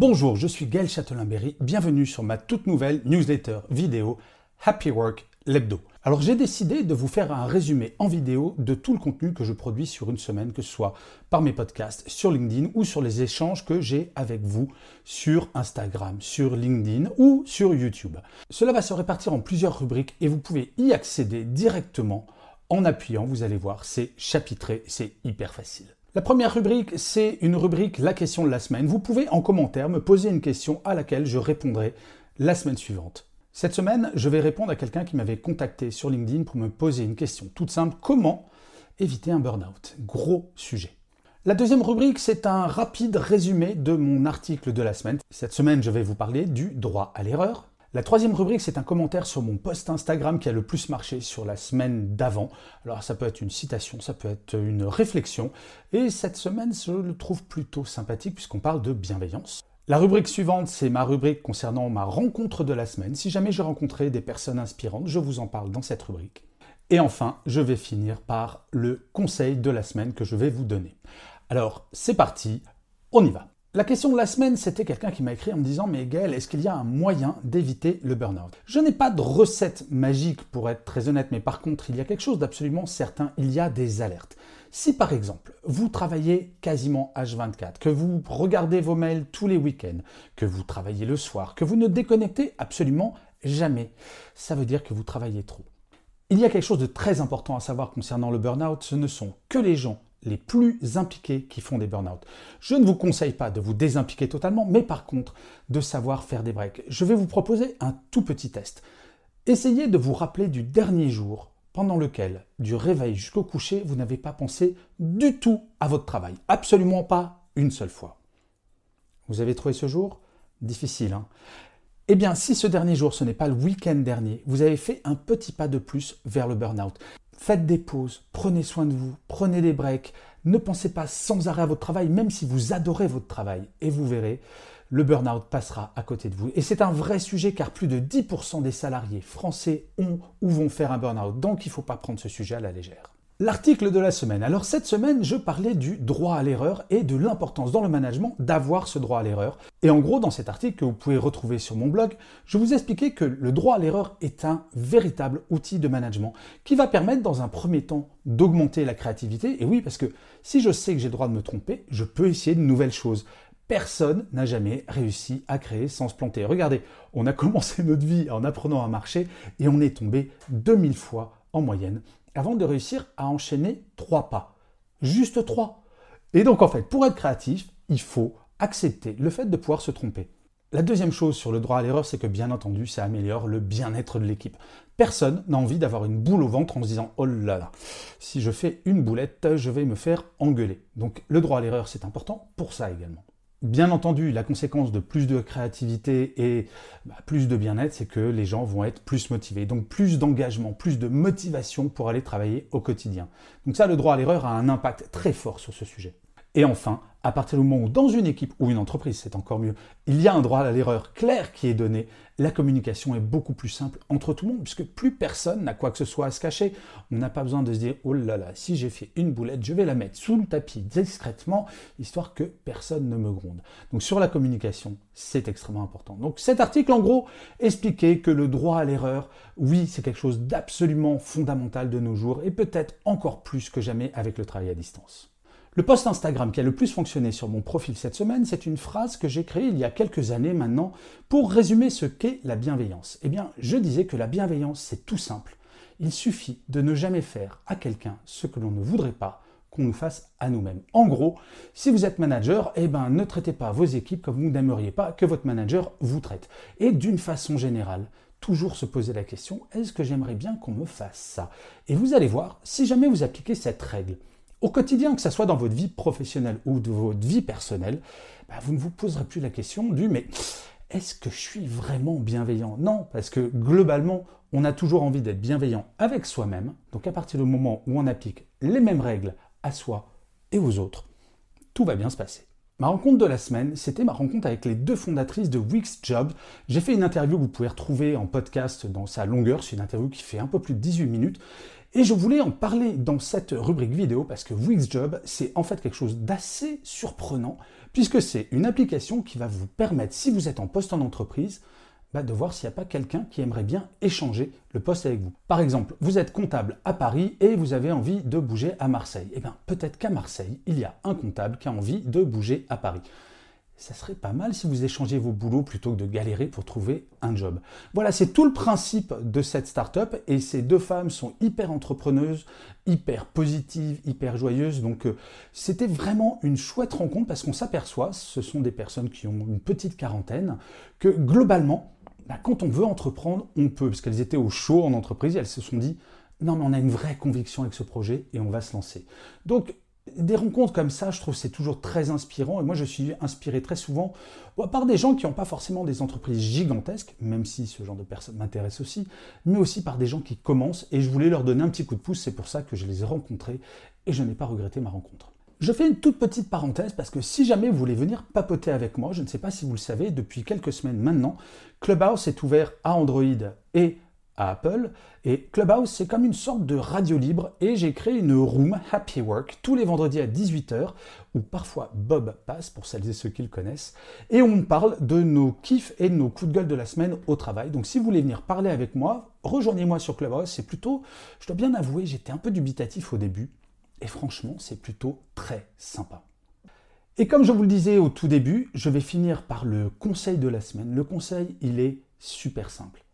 Bonjour, je suis Gaël Châtelain-Berry. Bienvenue sur ma toute nouvelle newsletter vidéo Happy Work l'hebdo. Alors j'ai décidé de vous faire un résumé en vidéo de tout le contenu que je produis sur une semaine, que ce soit par mes podcasts, sur LinkedIn ou sur les échanges que j'ai avec vous sur Instagram, sur LinkedIn ou sur YouTube. Cela va se répartir en plusieurs rubriques et vous pouvez y accéder directement en appuyant, vous allez voir, c'est chapitré, c'est hyper facile. La première rubrique, c'est une rubrique La question de la semaine. Vous pouvez en commentaire me poser une question à laquelle je répondrai la semaine suivante. Cette semaine, je vais répondre à quelqu'un qui m'avait contacté sur LinkedIn pour me poser une question toute simple. Comment éviter un burn-out? Gros sujet. La deuxième rubrique, c'est un rapide résumé de mon article de la semaine. Cette semaine, je vais vous parler du droit à l'erreur. La troisième rubrique, c'est un commentaire sur mon post Instagram qui a le plus marché sur la semaine d'avant. Alors ça peut être une citation, ça peut être une réflexion. Et cette semaine, je le trouve plutôt sympathique puisqu'on parle de bienveillance. La rubrique suivante, c'est ma rubrique concernant ma rencontre de la semaine. Si jamais j'ai rencontré des personnes inspirantes, je vous en parle dans cette rubrique. Et enfin, je vais finir par le conseil de la semaine que je vais vous donner. Alors, c'est parti, on y va. La question de la semaine, c'était quelqu'un qui m'a écrit en me disant Mais Gaël, est-ce qu'il y a un moyen d'éviter le burn-out? Je n'ai pas de recette magique pour être très honnête, mais par contre, il y a quelque chose d'absolument certain il y a des alertes. Si par exemple, vous travaillez quasiment H24, que vous regardez vos mails tous les week-ends, que vous travaillez le soir, que vous ne déconnectez absolument jamais, ça veut dire que vous travaillez trop. Il y a quelque chose de très important à savoir concernant le burn-out, ce ne sont que les gens les plus impliqués qui font des burn-out. Je ne vous conseille pas de vous désimpliquer totalement, mais par contre de savoir faire des breaks. Je vais vous proposer un tout petit test. Essayez de vous rappeler du dernier jour pendant lequel, du réveil jusqu'au coucher, vous n'avez pas pensé du tout à votre travail. Absolument pas une seule fois. Vous avez trouvé ce jour? Difficile, hein? Eh bien, si ce dernier jour, ce n'est pas le week-end dernier, vous avez fait un petit pas de plus vers le burn-out. Faites des pauses, prenez soin de vous, prenez des breaks, ne pensez pas sans arrêt à votre travail, même si vous adorez votre travail, et vous verrez, le burn-out passera à côté de vous. Et c'est un vrai sujet car plus de 10% des salariés français ont ou vont faire un burn-out, donc il ne faut pas prendre ce sujet à la légère. L'article de la semaine. Alors cette semaine, je parlais du droit à l'erreur et de l'importance dans le management d'avoir ce droit à l'erreur. Et en gros, dans cet article que vous pouvez retrouver sur mon blog, je vous expliquais que le droit à l'erreur est un véritable outil de management qui va permettre dans un premier temps d'augmenter la créativité. Et oui, parce que si je sais que j'ai le droit de me tromper, je peux essayer de nouvelles choses. Personne n'a jamais réussi à créer sans se planter. Regardez, on a commencé notre vie en apprenant à marcher et on est tombé 2000 fois en moyenne avant de réussir à enchaîner trois pas. Juste trois. Et donc en fait, pour être créatif, il faut accepter le fait de pouvoir se tromper. La deuxième chose sur le droit à l'erreur, c'est que bien entendu, ça améliore le bien-être de l'équipe. Personne n'a envie d'avoir une boule au ventre en se disant Oh là là, si je fais une boulette, je vais me faire engueuler. Donc le droit à l'erreur, c'est important pour ça également. Bien entendu, la conséquence de plus de créativité et bah, plus de bien-être, c'est que les gens vont être plus motivés. Donc plus d'engagement, plus de motivation pour aller travailler au quotidien. Donc ça, le droit à l'erreur a un impact très fort sur ce sujet. Et enfin, à partir du moment où dans une équipe ou une entreprise, c'est encore mieux, il y a un droit à l'erreur clair qui est donné, la communication est beaucoup plus simple entre tout le monde, puisque plus personne n'a quoi que ce soit à se cacher. On n'a pas besoin de se dire, oh là là, si j'ai fait une boulette, je vais la mettre sous le tapis discrètement, histoire que personne ne me gronde. Donc sur la communication, c'est extrêmement important. Donc cet article, en gros, expliquait que le droit à l'erreur, oui, c'est quelque chose d'absolument fondamental de nos jours, et peut-être encore plus que jamais avec le travail à distance. Le post Instagram qui a le plus fonctionné sur mon profil cette semaine, c'est une phrase que j'ai créée il y a quelques années maintenant pour résumer ce qu'est la bienveillance. Eh bien, je disais que la bienveillance, c'est tout simple. Il suffit de ne jamais faire à quelqu'un ce que l'on ne voudrait pas qu'on nous fasse à nous-mêmes. En gros, si vous êtes manager, eh ben, ne traitez pas vos équipes comme vous n'aimeriez pas que votre manager vous traite. Et d'une façon générale, toujours se poser la question, est-ce que j'aimerais bien qu'on me fasse ça? Et vous allez voir, si jamais vous appliquez cette règle, au quotidien, que ce soit dans votre vie professionnelle ou de votre vie personnelle, bah, vous ne vous poserez plus la question du mais est-ce que je suis vraiment bienveillant? Non, parce que globalement, on a toujours envie d'être bienveillant avec soi-même. Donc à partir du moment où on applique les mêmes règles à soi et aux autres, tout va bien se passer. Ma rencontre de la semaine, c'était ma rencontre avec les deux fondatrices de Wix Job. J'ai fait une interview que vous pouvez retrouver en podcast dans sa longueur. C'est une interview qui fait un peu plus de 18 minutes. Et je voulais en parler dans cette rubrique vidéo parce que Wix Job, c'est en fait quelque chose d'assez surprenant puisque c'est une application qui va vous permettre, si vous êtes en poste en entreprise, bah, de voir s'il n'y a pas quelqu'un qui aimerait bien échanger le poste avec vous. Par exemple, vous êtes comptable à Paris et vous avez envie de bouger à Marseille. Eh bien, peut-être qu'à Marseille, il y a un comptable qui a envie de bouger à Paris ça serait pas mal si vous échangez vos boulots plutôt que de galérer pour trouver un job. Voilà, c'est tout le principe de cette startup et ces deux femmes sont hyper entrepreneuses, hyper positives, hyper joyeuses. Donc euh, c'était vraiment une chouette rencontre parce qu'on s'aperçoit, ce sont des personnes qui ont une petite quarantaine, que globalement, bah, quand on veut entreprendre, on peut, parce qu'elles étaient au chaud en entreprise, elles se sont dit, non mais on a une vraie conviction avec ce projet et on va se lancer. Donc des rencontres comme ça, je trouve c'est toujours très inspirant. Et moi, je suis inspiré très souvent par des gens qui n'ont pas forcément des entreprises gigantesques, même si ce genre de personnes m'intéresse aussi, mais aussi par des gens qui commencent. Et je voulais leur donner un petit coup de pouce. C'est pour ça que je les ai rencontrés et je n'ai pas regretté ma rencontre. Je fais une toute petite parenthèse parce que si jamais vous voulez venir papoter avec moi, je ne sais pas si vous le savez, depuis quelques semaines maintenant, Clubhouse est ouvert à Android et Apple. Et Clubhouse, c'est comme une sorte de radio libre et j'ai créé une room Happy Work tous les vendredis à 18h où parfois Bob passe pour celles et ceux qui le connaissent et on parle de nos kiffs et nos coups de gueule de la semaine au travail. Donc si vous voulez venir parler avec moi, rejoignez-moi sur Clubhouse. C'est plutôt, je dois bien avouer, j'étais un peu dubitatif au début et franchement, c'est plutôt très sympa. Et comme je vous le disais au tout début, je vais finir par le conseil de la semaine. Le conseil, il est super simple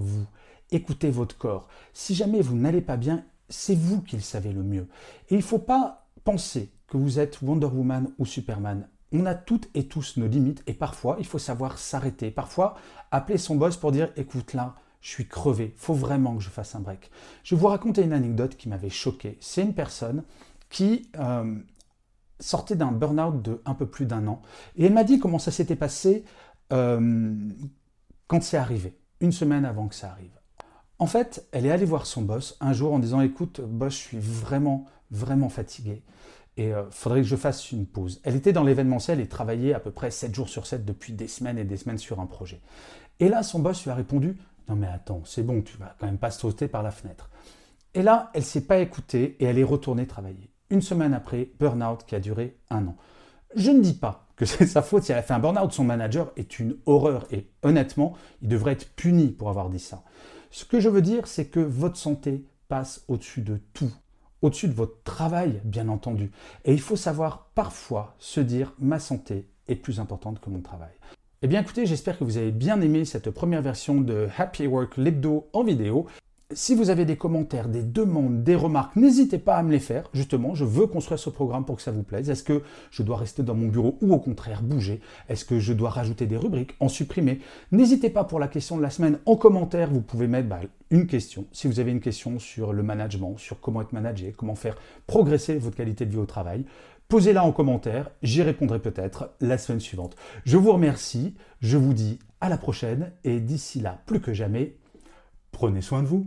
écoutez-vous, écoutez votre corps. Si jamais vous n'allez pas bien, c'est vous qui le savez le mieux. Et il ne faut pas penser que vous êtes Wonder Woman ou Superman. On a toutes et tous nos limites et parfois il faut savoir s'arrêter. Parfois appeler son boss pour dire écoute là, je suis crevé, faut vraiment que je fasse un break. Je vais vous raconter une anecdote qui m'avait choqué. C'est une personne qui euh, sortait d'un burn-out de un peu plus d'un an et elle m'a dit comment ça s'était passé euh, quand c'est arrivé une semaine avant que ça arrive. En fait, elle est allée voir son boss un jour en disant Écoute, boss, je suis vraiment, vraiment fatigué et il euh, faudrait que je fasse une pause. Elle était dans l'événementiel et travaillait à peu près 7 jours sur 7 depuis des semaines et des semaines sur un projet. Et là, son boss lui a répondu Non, mais attends, c'est bon, tu vas quand même pas sauter par la fenêtre. Et là, elle s'est pas écoutée et elle est retournée travailler. Une semaine après, burn-out qui a duré un an. Je ne dis pas que c'est sa faute si elle a fait un burn-out. Son manager est une horreur et honnêtement, il devrait être puni pour avoir dit ça. Ce que je veux dire, c'est que votre santé passe au-dessus de tout, au-dessus de votre travail, bien entendu. Et il faut savoir parfois se dire ma santé est plus importante que mon travail. Eh bien écoutez, j'espère que vous avez bien aimé cette première version de Happy Work l'hebdo en vidéo. Si vous avez des commentaires, des demandes, des remarques, n'hésitez pas à me les faire. Justement, je veux construire ce programme pour que ça vous plaise. Est-ce que je dois rester dans mon bureau ou au contraire bouger? Est-ce que je dois rajouter des rubriques, en supprimer? N'hésitez pas pour la question de la semaine en commentaire. Vous pouvez mettre bah, une question. Si vous avez une question sur le management, sur comment être managé, comment faire progresser votre qualité de vie au travail, posez-la en commentaire. J'y répondrai peut-être la semaine suivante. Je vous remercie. Je vous dis à la prochaine et d'ici là, plus que jamais, prenez soin de vous.